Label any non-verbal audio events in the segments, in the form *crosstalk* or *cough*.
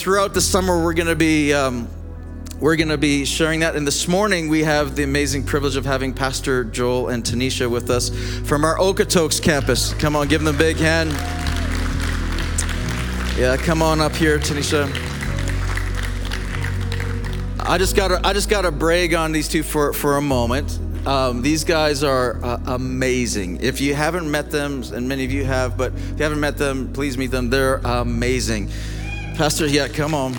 throughout the summer, we're going to be. Um, we're going to be sharing that. And this morning, we have the amazing privilege of having Pastor Joel and Tanisha with us from our Okotoks campus. Come on, give them a big hand. Yeah, come on up here, Tanisha. I just gotta, I just got to brag on these two for, for a moment. Um, these guys are uh, amazing. If you haven't met them, and many of you have, but if you haven't met them, please meet them. They're amazing. Pastor, yeah, come on.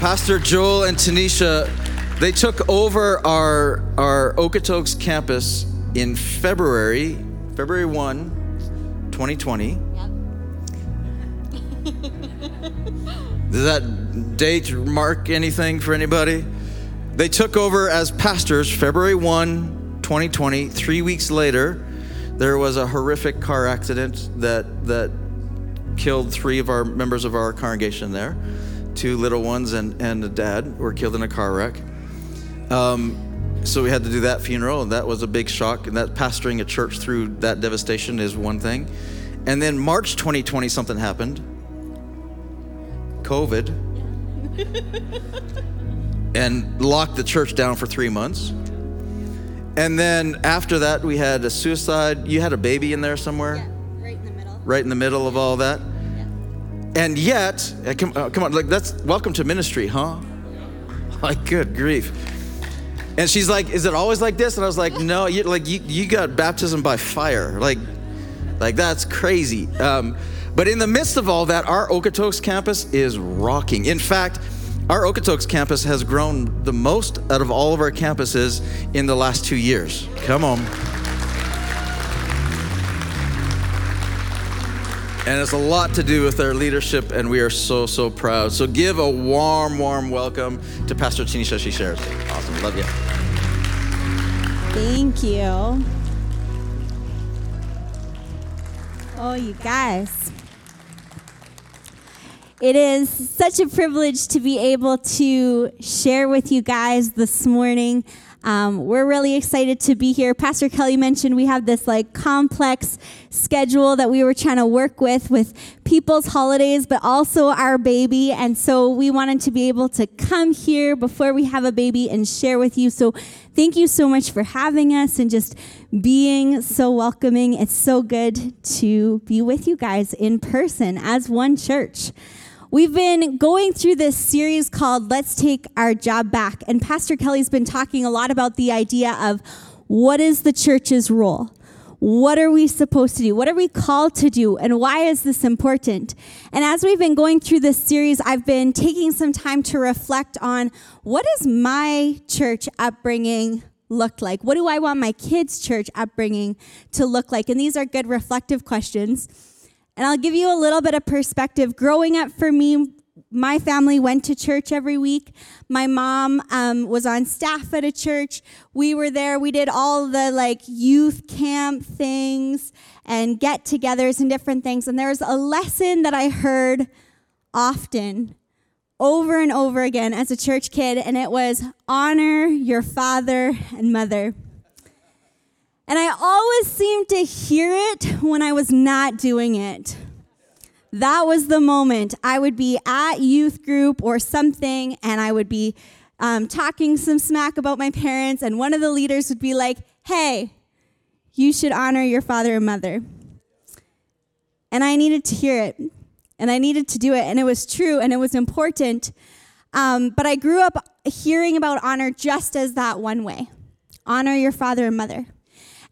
Pastor Joel and Tanisha, they took over our, our Okotoks campus in February, February 1, 2020. Yep. Does that date mark anything for anybody? They took over as pastors February 1, 2020. Three weeks later, there was a horrific car accident that, that killed three of our members of our congregation there. Two little ones and, and a dad were killed in a car wreck. Um, so we had to do that funeral, and that was a big shock. And that pastoring a church through that devastation is one thing. And then March 2020, something happened COVID. *laughs* and locked the church down for three months. And then after that, we had a suicide. You had a baby in there somewhere? Yeah, right in the middle. Right in the middle of all that? And yet, uh, come, uh, come on, like that's welcome to ministry, huh? *laughs* Like, good grief. And she's like, "Is it always like this?" And I was like, "No, you like you, you got baptism by fire. Like, like that's crazy." Um, but in the midst of all that, our Okotoks campus is rocking. In fact, our Okotoks campus has grown the most out of all of our campuses in the last two years. Come on. And it's a lot to do with their leadership, and we are so, so proud. So give a warm, warm welcome to Pastor Tanisha. She shares. Awesome. Love you. Thank you. Oh, you guys. It is such a privilege to be able to share with you guys this morning. Um, we're really excited to be here. Pastor Kelly mentioned we have this like complex schedule that we were trying to work with with people's holidays, but also our baby. And so we wanted to be able to come here before we have a baby and share with you. So thank you so much for having us and just being so welcoming. It's so good to be with you guys in person as one church. We've been going through this series called Let's Take Our Job Back. And Pastor Kelly's been talking a lot about the idea of what is the church's role? What are we supposed to do? What are we called to do? And why is this important? And as we've been going through this series, I've been taking some time to reflect on what does my church upbringing look like? What do I want my kids' church upbringing to look like? And these are good reflective questions. And I'll give you a little bit of perspective. Growing up for me, my family went to church every week. My mom um, was on staff at a church. We were there. We did all the like youth camp things and get togethers and different things. And there was a lesson that I heard often, over and over again as a church kid, and it was honor your father and mother. And I always seemed to hear it when I was not doing it. That was the moment I would be at youth group or something, and I would be um, talking some smack about my parents, and one of the leaders would be like, Hey, you should honor your father and mother. And I needed to hear it, and I needed to do it, and it was true, and it was important. Um, but I grew up hearing about honor just as that one way honor your father and mother.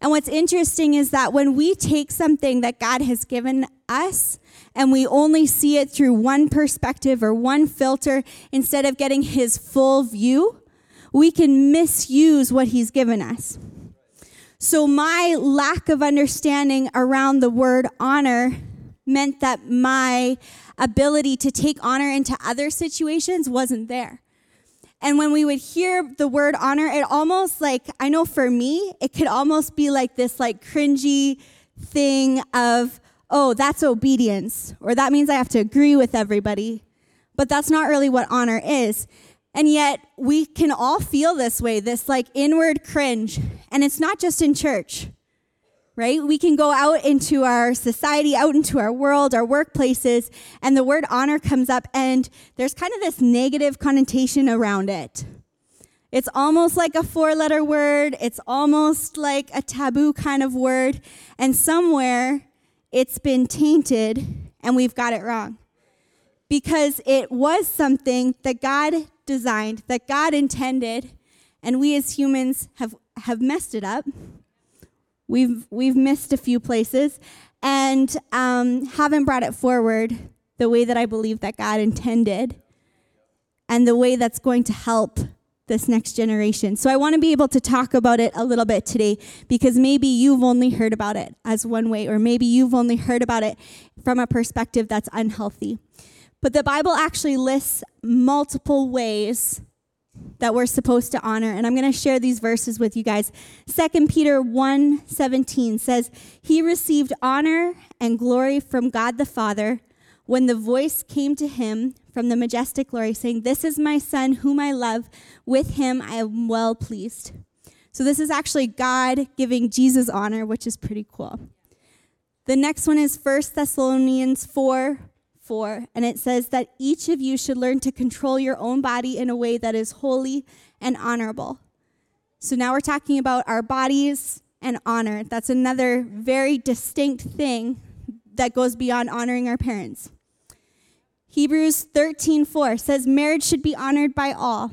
And what's interesting is that when we take something that God has given us and we only see it through one perspective or one filter instead of getting his full view, we can misuse what he's given us. So, my lack of understanding around the word honor meant that my ability to take honor into other situations wasn't there. And when we would hear the word honor, it almost like, I know for me, it could almost be like this like cringy thing of, oh, that's obedience, or that means I have to agree with everybody. But that's not really what honor is. And yet we can all feel this way, this like inward cringe. And it's not just in church. Right? We can go out into our society, out into our world, our workplaces, and the word honor comes up, and there's kind of this negative connotation around it. It's almost like a four letter word, it's almost like a taboo kind of word, and somewhere it's been tainted and we've got it wrong. Because it was something that God designed, that God intended, and we as humans have, have messed it up We've, we've missed a few places and um, haven't brought it forward the way that I believe that God intended and the way that's going to help this next generation. So I want to be able to talk about it a little bit today because maybe you've only heard about it as one way, or maybe you've only heard about it from a perspective that's unhealthy. But the Bible actually lists multiple ways that we're supposed to honor. And i'm going to share these verses with you guys. 2 peter 1 17 says he received honor and glory from god the father when the voice came to him from the majestic glory saying this is my son whom i love. With him i am well pleased so this is actually god giving jesus honor which is pretty cool. The next one is 1 thessalonians 4 4, and it says that each of you should learn to control your own body in a way that is holy and honorable. So now we're talking about our bodies and honor. That's another very distinct thing that goes beyond honoring our parents. Hebrews 13:4 says marriage should be honored by all.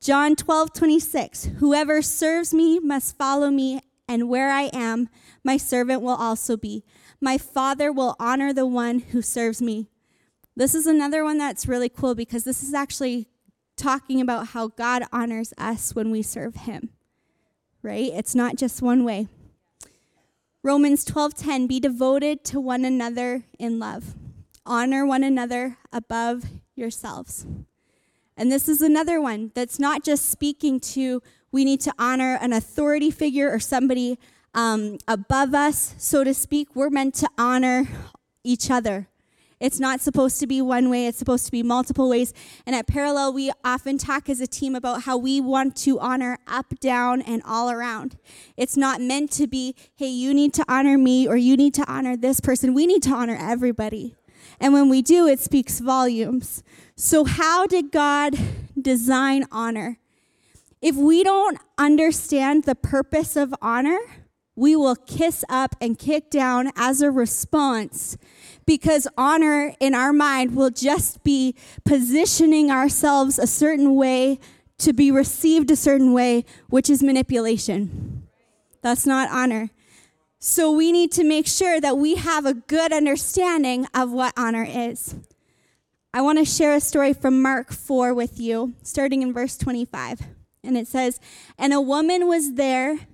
John 12:26 Whoever serves me must follow me and where I am my servant will also be. My Father will honor the one who serves me. This is another one that's really cool because this is actually talking about how God honors us when we serve him. Right? It's not just one way. Romans 12:10 be devoted to one another in love. Honor one another above yourselves. And this is another one that's not just speaking to we need to honor an authority figure or somebody um, above us, so to speak. We're meant to honor each other. It's not supposed to be one way, it's supposed to be multiple ways. And at Parallel, we often talk as a team about how we want to honor up, down, and all around. It's not meant to be, hey, you need to honor me or you need to honor this person. We need to honor everybody. And when we do, it speaks volumes. So, how did God design honor? If we don't understand the purpose of honor, we will kiss up and kick down as a response because honor in our mind will just be positioning ourselves a certain way to be received a certain way, which is manipulation. That's not honor. So we need to make sure that we have a good understanding of what honor is. I want to share a story from Mark 4 with you, starting in verse 25. And it says, And a woman was there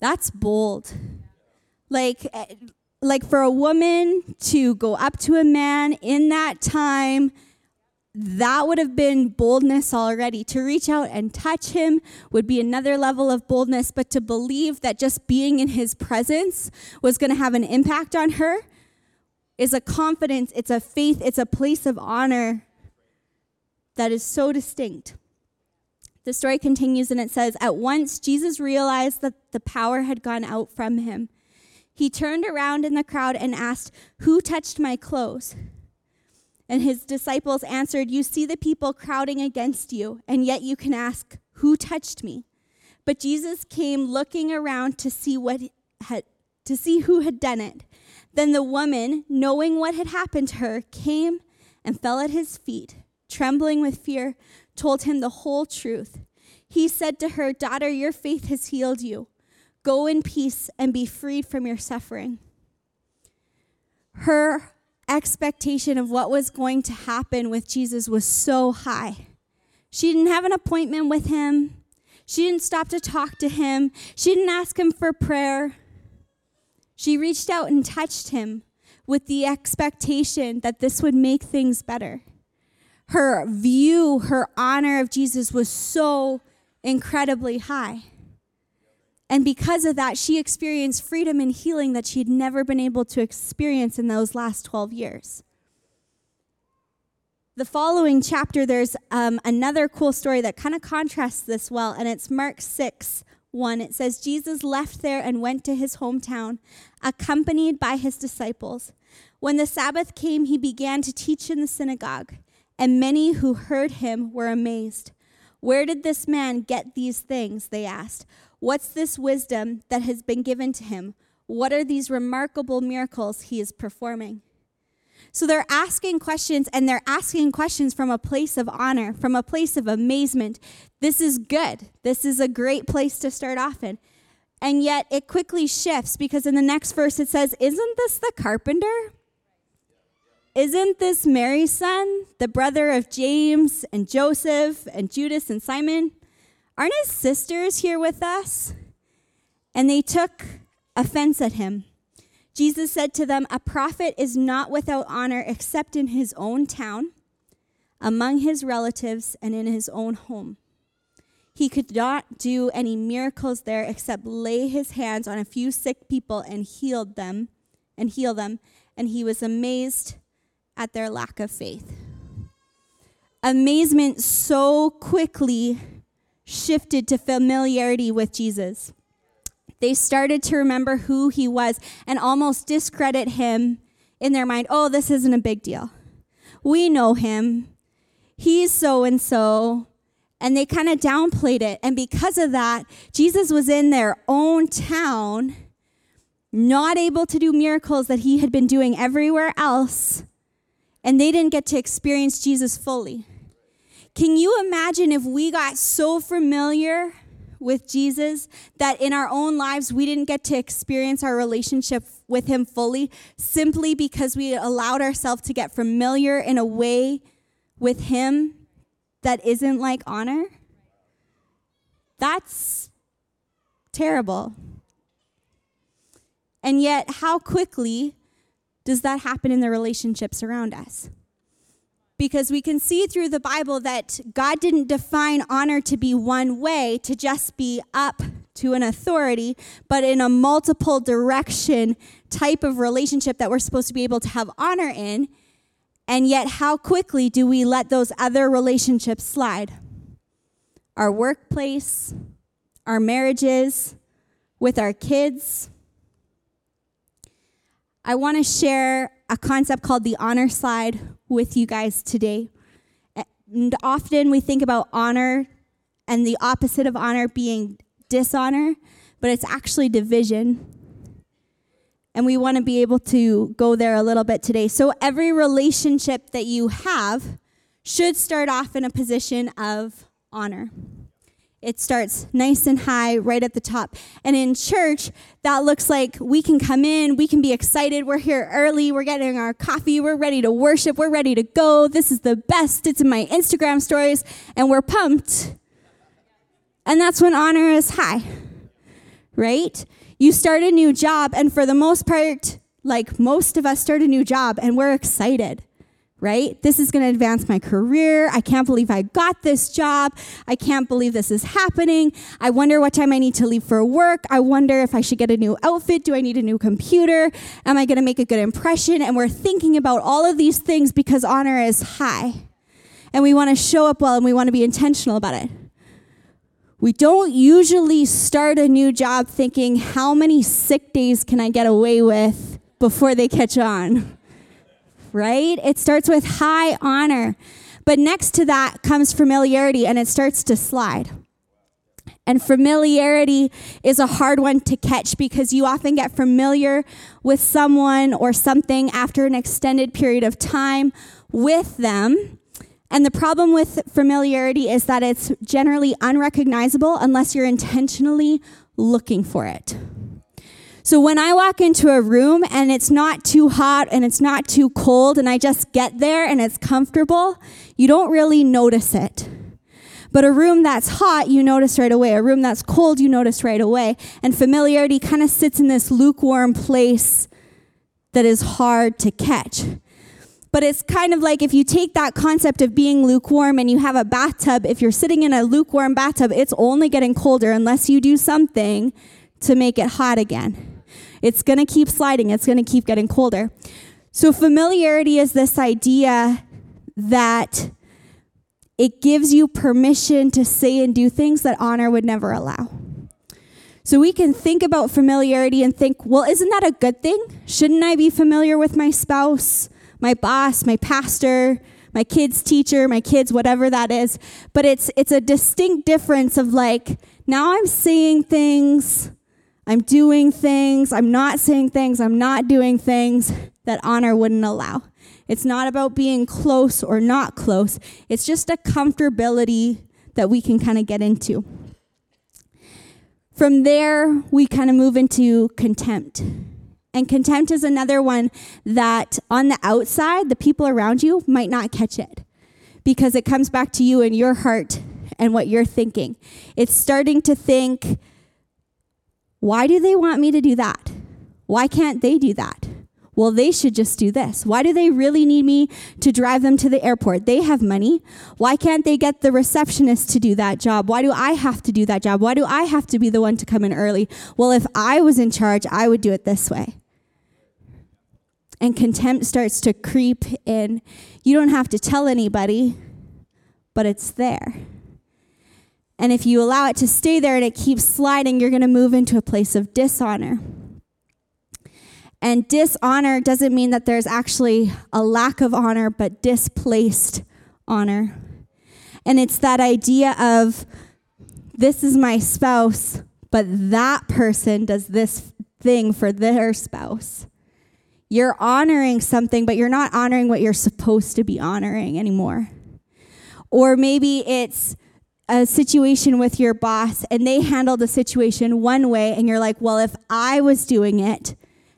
That's bold. Like, eh, like for a woman to go up to a man in that time, that would have been boldness already. To reach out and touch him would be another level of boldness, but to believe that just being in his presence was going to have an impact on her is a confidence, it's a faith, it's a place of honor that is so distinct. The story continues and it says At once, Jesus realized that the power had gone out from him. He turned around in the crowd and asked, Who touched my clothes? And his disciples answered, You see the people crowding against you, and yet you can ask, Who touched me? But Jesus came looking around to see what had to see who had done it. Then the woman, knowing what had happened to her, came and fell at his feet trembling with fear, told him the whole truth. He said to her, Daughter, your faith has healed you. Go in peace and be freed from your suffering. Her expectation of what was going to happen with Jesus was so high. She didn't have an appointment with him. She didn't stop to talk to him. She didn't ask him for prayer. She reached out and touched him with the expectation that this would make things better. Her view, her honor of Jesus was so incredibly high. And because of that, she experienced freedom and healing that she had never been able to experience in those last 12 years. The following chapter, there's um, another cool story that kind of contrasts this well, and it's Mark 6 1. It says, Jesus left there and went to his hometown, accompanied by his disciples. When the Sabbath came, he began to teach in the synagogue, and many who heard him were amazed. Where did this man get these things? They asked. What's this wisdom that has been given to him? What are these remarkable miracles he is performing? So they're asking questions, and they're asking questions from a place of honor, from a place of amazement. This is good. This is a great place to start off in. And yet it quickly shifts because in the next verse it says, Isn't this the carpenter? Isn't this Mary's son, the brother of James and Joseph and Judas and Simon? Aren't his sisters here with us? And they took offense at him. Jesus said to them, A prophet is not without honor except in his own town, among his relatives, and in his own home. He could not do any miracles there except lay his hands on a few sick people and healed them and heal them, and he was amazed at their lack of faith. Amazement so quickly shifted to familiarity with Jesus. They started to remember who he was and almost discredit him in their mind. Oh, this isn't a big deal. We know him. He's so and so. And they kind of downplayed it. And because of that, Jesus was in their own town, not able to do miracles that he had been doing everywhere else. And they didn't get to experience Jesus fully. Can you imagine if we got so familiar with Jesus that in our own lives we didn't get to experience our relationship with Him fully simply because we allowed ourselves to get familiar in a way with Him that isn't like honor? That's terrible. And yet, how quickly does that happen in the relationships around us? because we can see through the Bible that God didn't define honor to be one way, to just be up to an authority, but in a multiple direction type of relationship that we're supposed to be able to have honor in. And yet, how quickly do we let those other relationships slide? Our workplace, our marriages, with our kids. I want to share a concept called the honor slide with you guys today. And often we think about honor and the opposite of honor being dishonor, but it's actually division. And we want to be able to go there a little bit today. So, every relationship that you have should start off in a position of honor. It starts nice and high right at the top. And in church, that looks like we can come in, we can be excited. We're here early, we're getting our coffee, we're ready to worship, we're ready to go. This is the best. It's in my Instagram stories, and we're pumped. And that's when honor is high, right? You start a new job, and for the most part, like most of us start a new job, and we're excited right? This is going to advance my career. I can't believe I got this job. I can't believe this is happening. I wonder what time I need to leave for work. I wonder if I should get a new outfit. Do I need a new computer? Am I going to make a good impression? And we're thinking about all of these things because honor is high. And we want to show up well and we want to be intentional about it. We don't usually start a new job thinking, how many sick days can I get away with before they catch on? Right? It starts with high honor. But next to that comes familiarity and it starts to slide. And familiarity is a hard one to catch because you often get familiar with someone or something after an extended period of time with them. And the problem with familiarity is that it's generally unrecognizable unless you're intentionally looking for it. So when I walk into a room and it's not too hot and it's not too cold and I just get there and it's comfortable, you don't really notice it. But a room that's hot, you notice right away. A room that's cold, you notice right away. And familiarity kind of sits in this lukewarm place that is hard to catch. But it's kind of like if you take that concept of being lukewarm and you have a bathtub, if you're sitting in a lukewarm bathtub, it's only getting colder unless you do something to make it hot again. It's going to keep sliding, it's going to keep getting colder. So, familiarity is this idea that it gives you permission to say and do things that honor would never allow. So we can think about familiarity and think, well, isn't that a good thing? Shouldn't I be familiar with my spouse, my boss, my pastor, my kids' teacher, my kids, whatever that is? But it's it's a distinct difference of like, now I'm saying things, I'm doing things, I'm not saying things, I'm not doing things that honor wouldn't allow. It's not about being close or not close. It's just a comfortability that we can kind of get into. From there, we kind of move into contempt. And contempt is another one that on the outside, the people around you might not catch it because it comes back to you and your heart and what you're thinking. It's starting to think, why do they want me to do that? Why can't they do that? well, they should just do this. Why do they really need me to drive them to the airport? They have money. Why can't they get the receptionist to do that job? Why do I have to do that job? Why do I have to be the one to come in early? Well, if I was in charge, I would do it this way. And contempt starts to creep in. You don't have to tell anybody, but it's there. And if you allow it to stay there and it keeps sliding, you're going to move into a place of dishonor. And dishonor doesn't mean that there's actually a lack of honor, but displaced honor. And it's that idea of this is my spouse, but that person does this thing for their spouse. You're honoring something, but you're not honoring what you're supposed to be honoring anymore. Or maybe it's a situation with your boss and they handle the situation one way, and you're like, well, if I was doing it,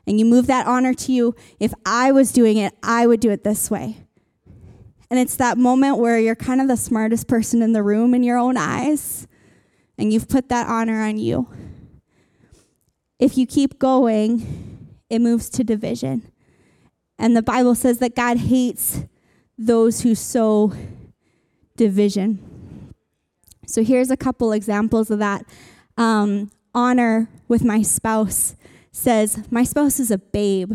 and you move that honor to you. If I was doing it, I would do it this way. And it's that moment where you're kind of the smartest person in the room in your own eyes, and you've put that honor on you. If you keep going, it moves to division. And the Bible says that God hates those who sow division. So here's a couple examples of that. Um, honor with my spouse says, My spouse is a babe.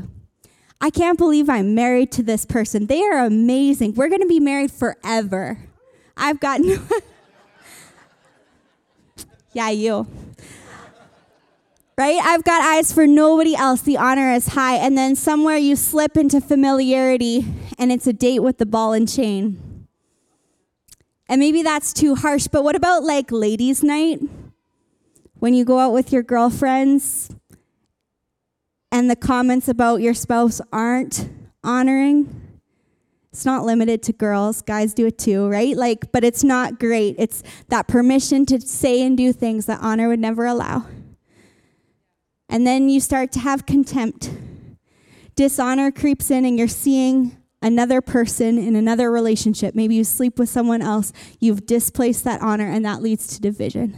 I can't believe I'm married to this person. They are amazing. We're going to be married forever. I've got no. *laughs* yeah, you. Right? I've got eyes for nobody else. The honor is high. And then somewhere you slip into familiarity and it's a date with the ball and chain. And maybe that's too harsh, but what about like ladies' night? When you go out with your girlfriends and the comments about your spouse aren't honoring. It's not limited to girls, guys do it too, right? Like, but it's not great. It's that permission to say and do things that honor would never allow. And then you start to have contempt. Dishonor creeps in, and you're seeing another person in another relationship. Maybe you sleep with someone else. You've displaced that honor, and that leads to division.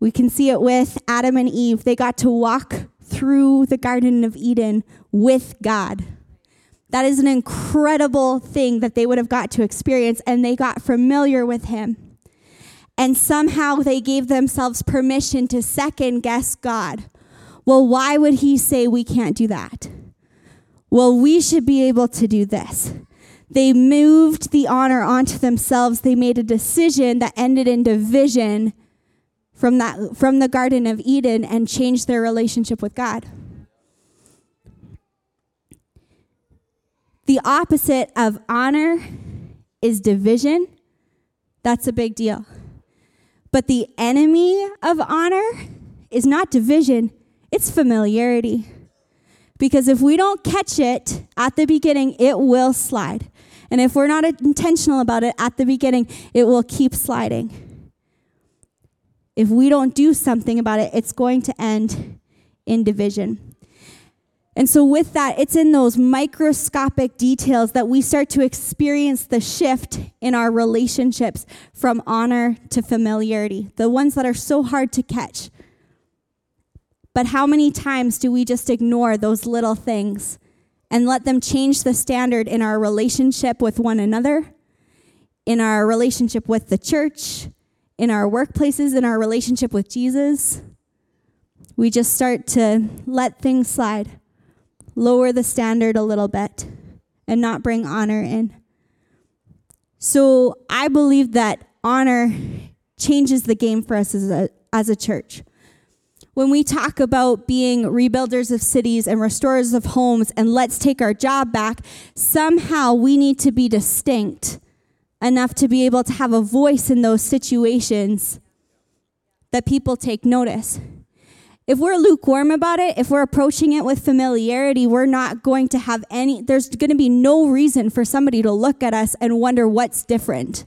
We can see it with Adam and Eve. They got to walk through the Garden of Eden with God. That is an incredible thing that they would have got to experience, and they got familiar with Him. And somehow they gave themselves permission to second guess God. Well, why would He say we can't do that? Well, we should be able to do this. They moved the honor onto themselves. They made a decision that ended in division from that from the garden of Eden and changed their relationship with God. The opposite of honor is division. That's a big deal. But the enemy of honor is not division, it's familiarity. Because if we don't catch it at the beginning, it will slide. And if we're not intentional about it at the beginning, it will keep sliding if we don't do something about it, it's going to end in division. And so, with that, it's in those microscopic details that we start to experience the shift in our relationships from honor to familiarity, the ones that are so hard to catch. But how many times do we just ignore those little things and let them change the standard in our relationship with one another, in our relationship with the church, in our workplaces, in our relationship with Jesus? We just start to let things slide lower the standard a little bit and not bring honor in. So I believe that honor changes the game for us as a, as a church. When we talk about being rebuilders of cities and restorers of homes and let's take our job back, somehow we need to be distinct enough to be able to have a voice in those situations that people take notice. If we're lukewarm about it, if we're approaching it with familiarity, we're not going to have any, there's going to be no reason for somebody to look at us and wonder what's different.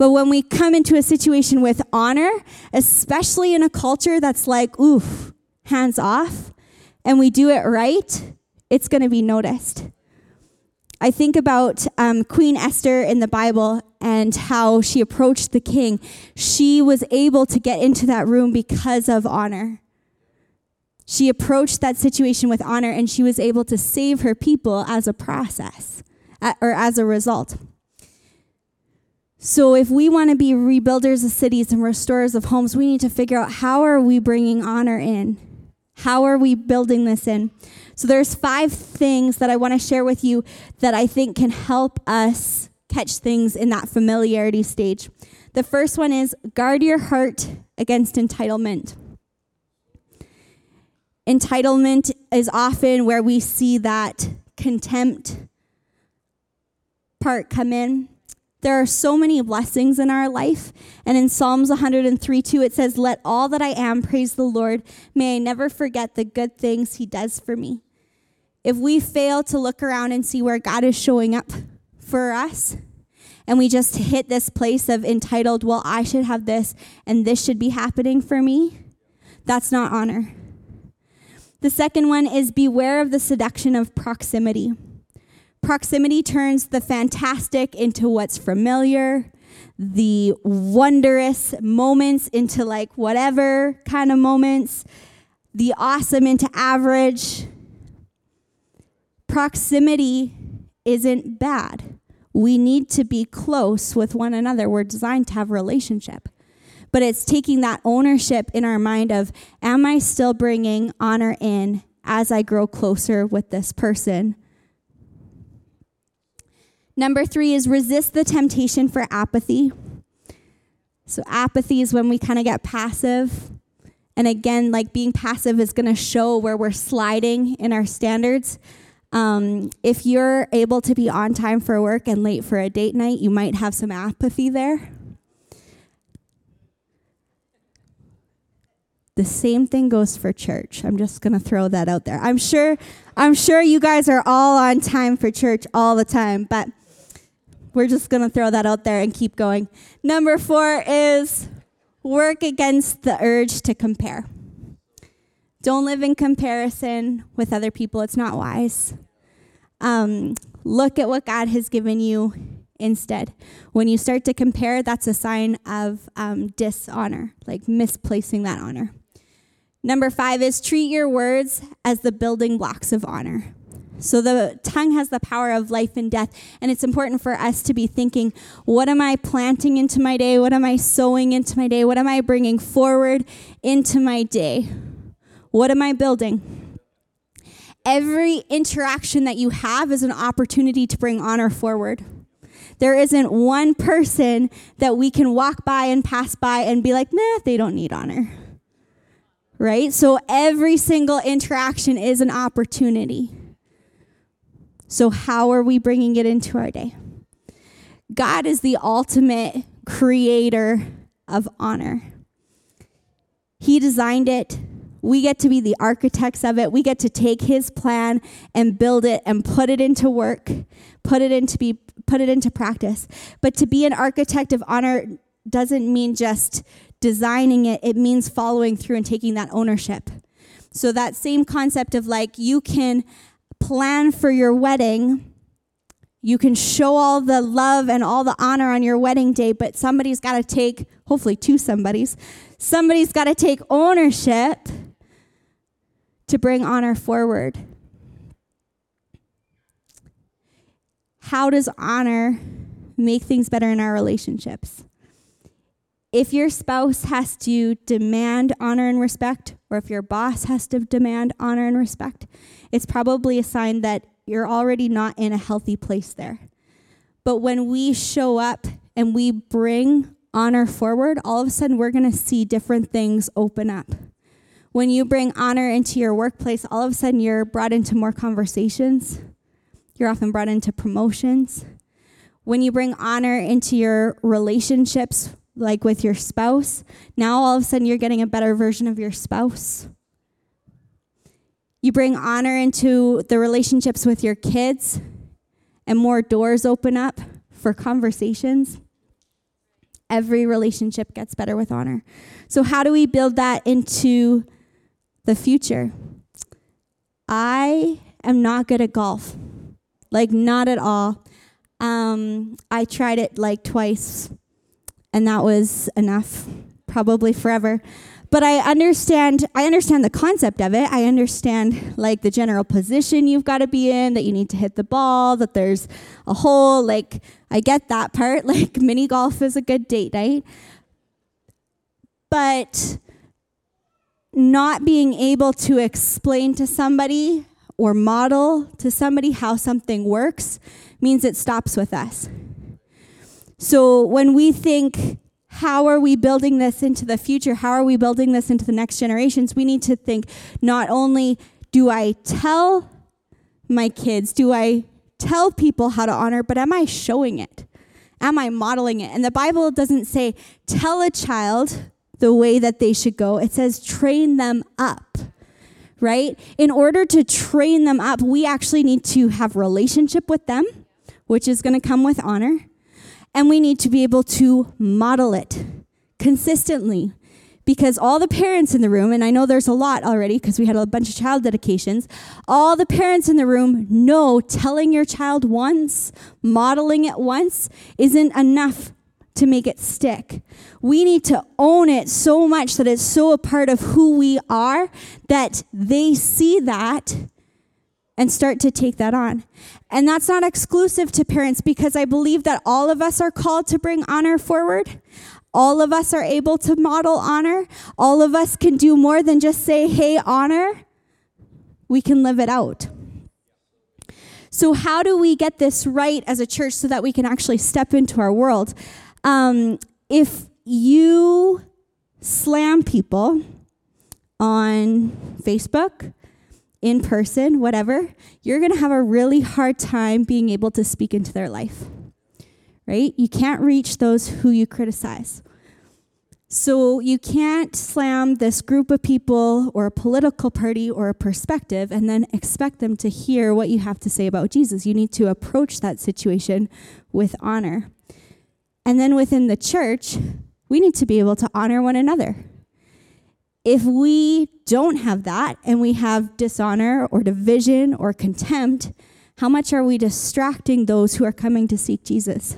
But when we come into a situation with honor, especially in a culture that's like, oof, hands off, and we do it right, it's going to be noticed. I think about um, Queen Esther in the Bible and how she approached the king. She was able to get into that room because of honor. She approached that situation with honor and she was able to save her people as a process or as a result. So if we want to be rebuilders of cities and restorers of homes, we need to figure out how are we bringing honor in? How are we building this in? So there's five things that I want to share with you that I think can help us catch things in that familiarity stage. The first one is guard your heart against entitlement. Entitlement is often where we see that contempt part come in. There are so many blessings in our life. And in Psalms 103 2, it says, Let all that I am praise the Lord. May I never forget the good things he does for me. If we fail to look around and see where God is showing up for us, and we just hit this place of entitled, well, I should have this and this should be happening for me, that's not honor. The second one is beware of the seduction of proximity. Proximity turns the fantastic into what's familiar, the wondrous moments into like whatever kind of moments, the awesome into average. Proximity isn't bad. We need to be close with one another. We're designed to have relationship but it's taking that ownership in our mind of, am I still bringing honor in as I grow closer with this person? Number three is resist the temptation for apathy. So, apathy is when we kind of get passive. And again, like being passive is going to show where we're sliding in our standards. Um, if you're able to be on time for work and late for a date night, you might have some apathy there. The same thing goes for church. I'm just going to throw that out there. I'm sure I'm sure you guys are all on time for church all the time, but we're just going to throw that out there and keep going. Number 4 is work against the urge to compare. Don't live in comparison with other people. It's not wise. Um, look at what God has given you instead. When you start to compare, that's a sign of um, dishonor, like misplacing that honor. Number five is treat your words as the building blocks of honor. So the tongue has the power of life and death. And it's important for us to be thinking, what am I planting into my day? What am I sowing into my day? What am I bringing forward into my day? What am I building? Every interaction that you have is an opportunity to bring honor forward. There isn't one person that we can walk by and pass by and be like, nah, they don't need honor right? So every single interaction is an opportunity. So, how are we bringing it into our day? God is the ultimate creator of honor. He designed it. We get to be the architects of it. We get to take his plan and build it and put it into work, put it into be put it into practice. But to be an architect of honor doesn't mean just designing it, it means following through and taking that ownership. So, that same concept of like you can plan for your wedding, you can show all the love and all the honor on your wedding day, but somebody's got to take, hopefully, two somebody's, somebody's got to take ownership to bring honor forward. How does honor make things better in our relationships? If your spouse has to demand honor and respect, or if your boss has to demand honor and respect, it's probably a sign that you're already not in a healthy place there. But when we show up and we bring honor forward, all of a sudden we're going to see different things open up. When you bring honor into your workplace, all of a sudden you're brought into more conversations. You're often brought into promotions. When you bring honor into your relationships, like with your spouse, now all of a sudden you're getting a better version of your spouse. You bring honor into the relationships with your kids, and more doors open up for conversations. Every relationship gets better with honor. So, how do we build that into the future. I am not good at golf, like, not at all. Um, I tried it like twice, and that was enough, probably forever. But I understand I understand the concept of it. I understand like the general position you've got to be in, that you need to hit the ball, that there's a hole, like I get that part. *laughs* Like mini golf is a good date night. But not being able to explain to somebody or model to somebody how something works means it stops with us. So when we think, how are we building this into the future? How are we building this into the next generations? We need to think not only do I tell my kids, do I tell people how to honor, but am I showing it? Am I modeling it? And the Bible doesn't say, tell a child the way that they should go. It says train them up. Right? In order to train them up, we actually need to have relationship with them, which is going to come with honor, and we need to be able to model it consistently because all the parents in the room, and I know there's a lot already because we had a bunch of child dedications, all the parents in the room know telling your child once, modeling it once, isn't enough to make it stick. We need to own it so much that it's so a part of who we are that they see that and start to take that on. And that's not exclusive to parents because I believe that all of us are called to bring honor forward. All of us are able to model honor. All of us can do more than just say, hey, honor. We can live it out. So, how do we get this right as a church so that we can actually step into our world? Um, if you slam people on Facebook, in person, whatever, you're going to have a really hard time being able to speak into their life. Right? You can't reach those who you criticize. So you can't slam this group of people or a political party or a perspective and then expect them to hear what you have to say about Jesus. You need to approach that situation with honor. And then within the church, we need to be able to honor one another. If we don't have that and we have dishonor or division or contempt, how much are we distracting those who are coming to seek Jesus?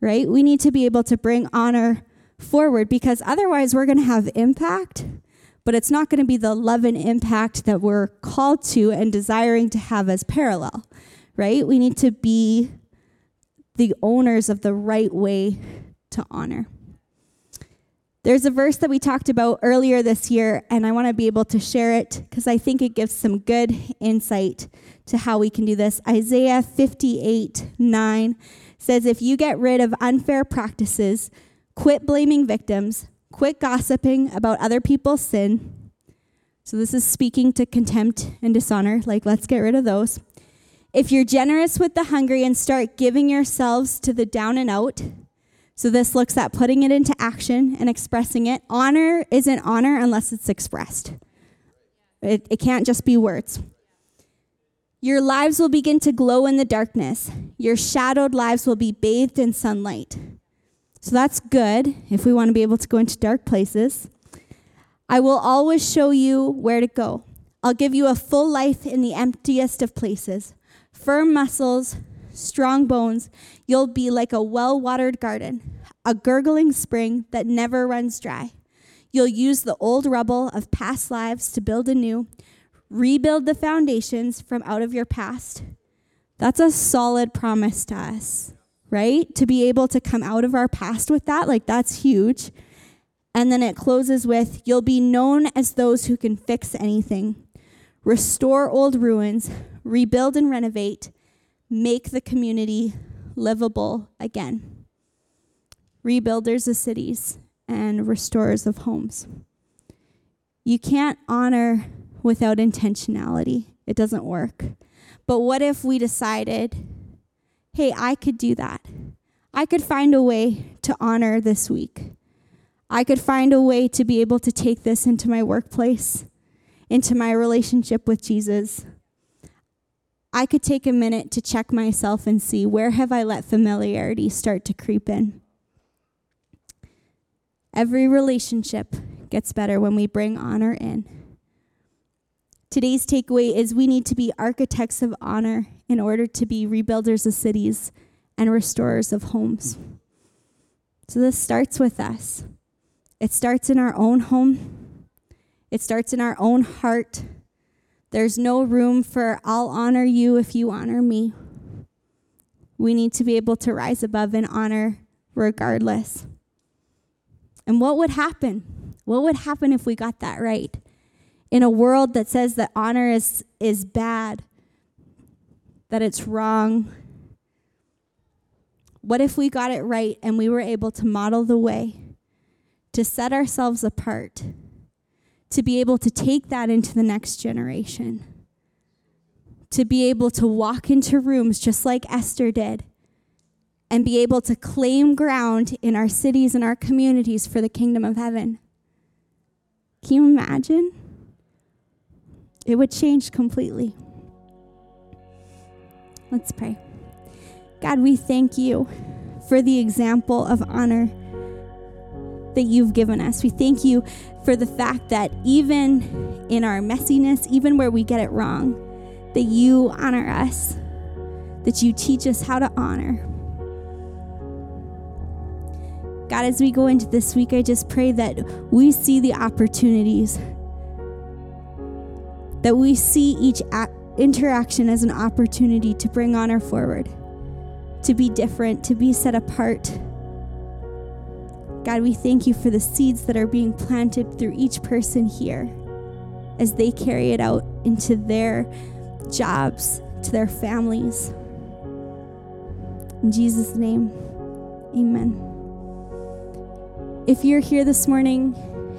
Right? We need to be able to bring honor forward because otherwise we're going to have impact, but it's not going to be the love and impact that we're called to and desiring to have as parallel, right? We need to be the owners of the right way to honor. There's a verse that we talked about earlier this year, and I want to be able to share it because I think it gives some good insight to how we can do this. Isaiah 58 9 says, If you get rid of unfair practices, quit blaming victims, quit gossiping about other people's sin. So, this is speaking to contempt and dishonor. Like, let's get rid of those. If you're generous with the hungry and start giving yourselves to the down and out, so this looks at putting it into action and expressing it. Honor isn't honor unless it's expressed, it, it can't just be words. Your lives will begin to glow in the darkness. Your shadowed lives will be bathed in sunlight. So that's good if we want to be able to go into dark places. I will always show you where to go. I'll give you a full life in the emptiest of places. Firm muscles, strong bones. You'll be like a well watered garden, a gurgling spring that never runs dry. You'll use the old rubble of past lives to build anew, rebuild the foundations from out of your past. That's a solid promise to us, right? To be able to come out of our past with that, like that's huge. And then it closes with You'll be known as those who can fix anything, restore old ruins, rebuild and renovate, make the community livable again. Rebuilders of cities and restorers of homes. You can't honor without intentionality, it doesn't work. But what if we decided, hey, I could do that? I could find a way to honor this week. I could find a way to be able to take this into my workplace, into my relationship with Jesus. I could take a minute to check myself and see where have I let familiarity start to creep in. Every relationship gets better when we bring honor in. Today's takeaway is we need to be architects of honor in order to be rebuilders of cities and restorers of homes. So this starts with us. It starts in our own home, it starts in our own heart. There's no room for, I'll honor you if you honor me. We need to be able to rise above and honor regardless. And what would happen? What would happen if we got that right? In a world that says that honor is, is bad, that it's wrong, what if we got it right and we were able to model the way? to set ourselves apart, to be able to take that into the next generation, to be able to walk into rooms just like Esther did and be able to claim ground in our cities and our communities for the kingdom of heaven. Can you imagine? It would change completely. Let's pray. God, we thank you for the example of honor that you've given us. We thank you for the fact that even in our messiness, even where we get it wrong, that you honor us, that you teach us how to honor. God, as we go into this week, I just pray that we see the opportunities, that we see each interaction as an opportunity to bring honor forward, to be different, to be set apart God, we thank you for the seeds that are being planted through each person here as they carry it out into their jobs, to their families. In Jesus' name, amen. If you're here this morning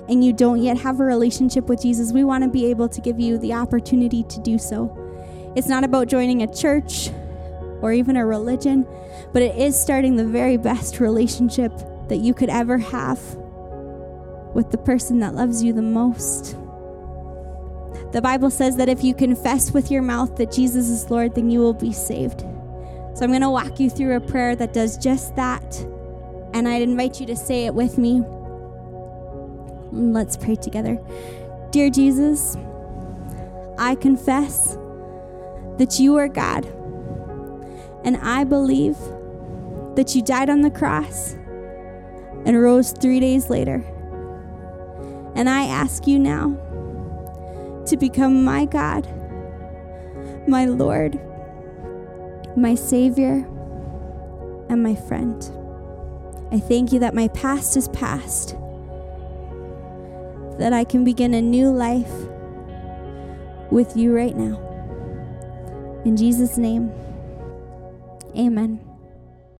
and you don't yet have a relationship with Jesus, we want to be able to give you the opportunity to do so. It's not about joining a church or even a religion, but it is starting the very best relationship that you could ever have with the person that loves you the most. The Bible says that if you confess with your mouth that Jesus is Lord, then you will be saved. So I'm going to walk you through a prayer that does just that. And I'd invite you to say it with me. Let's pray together. Dear Jesus, I confess that you are God. And I believe that you died on the cross and rose three days later. And I ask you now to become my God, my Lord, my Savior, and my friend. I thank you that my past is past, that I can begin a new life with you right now. In Jesus' name, amen.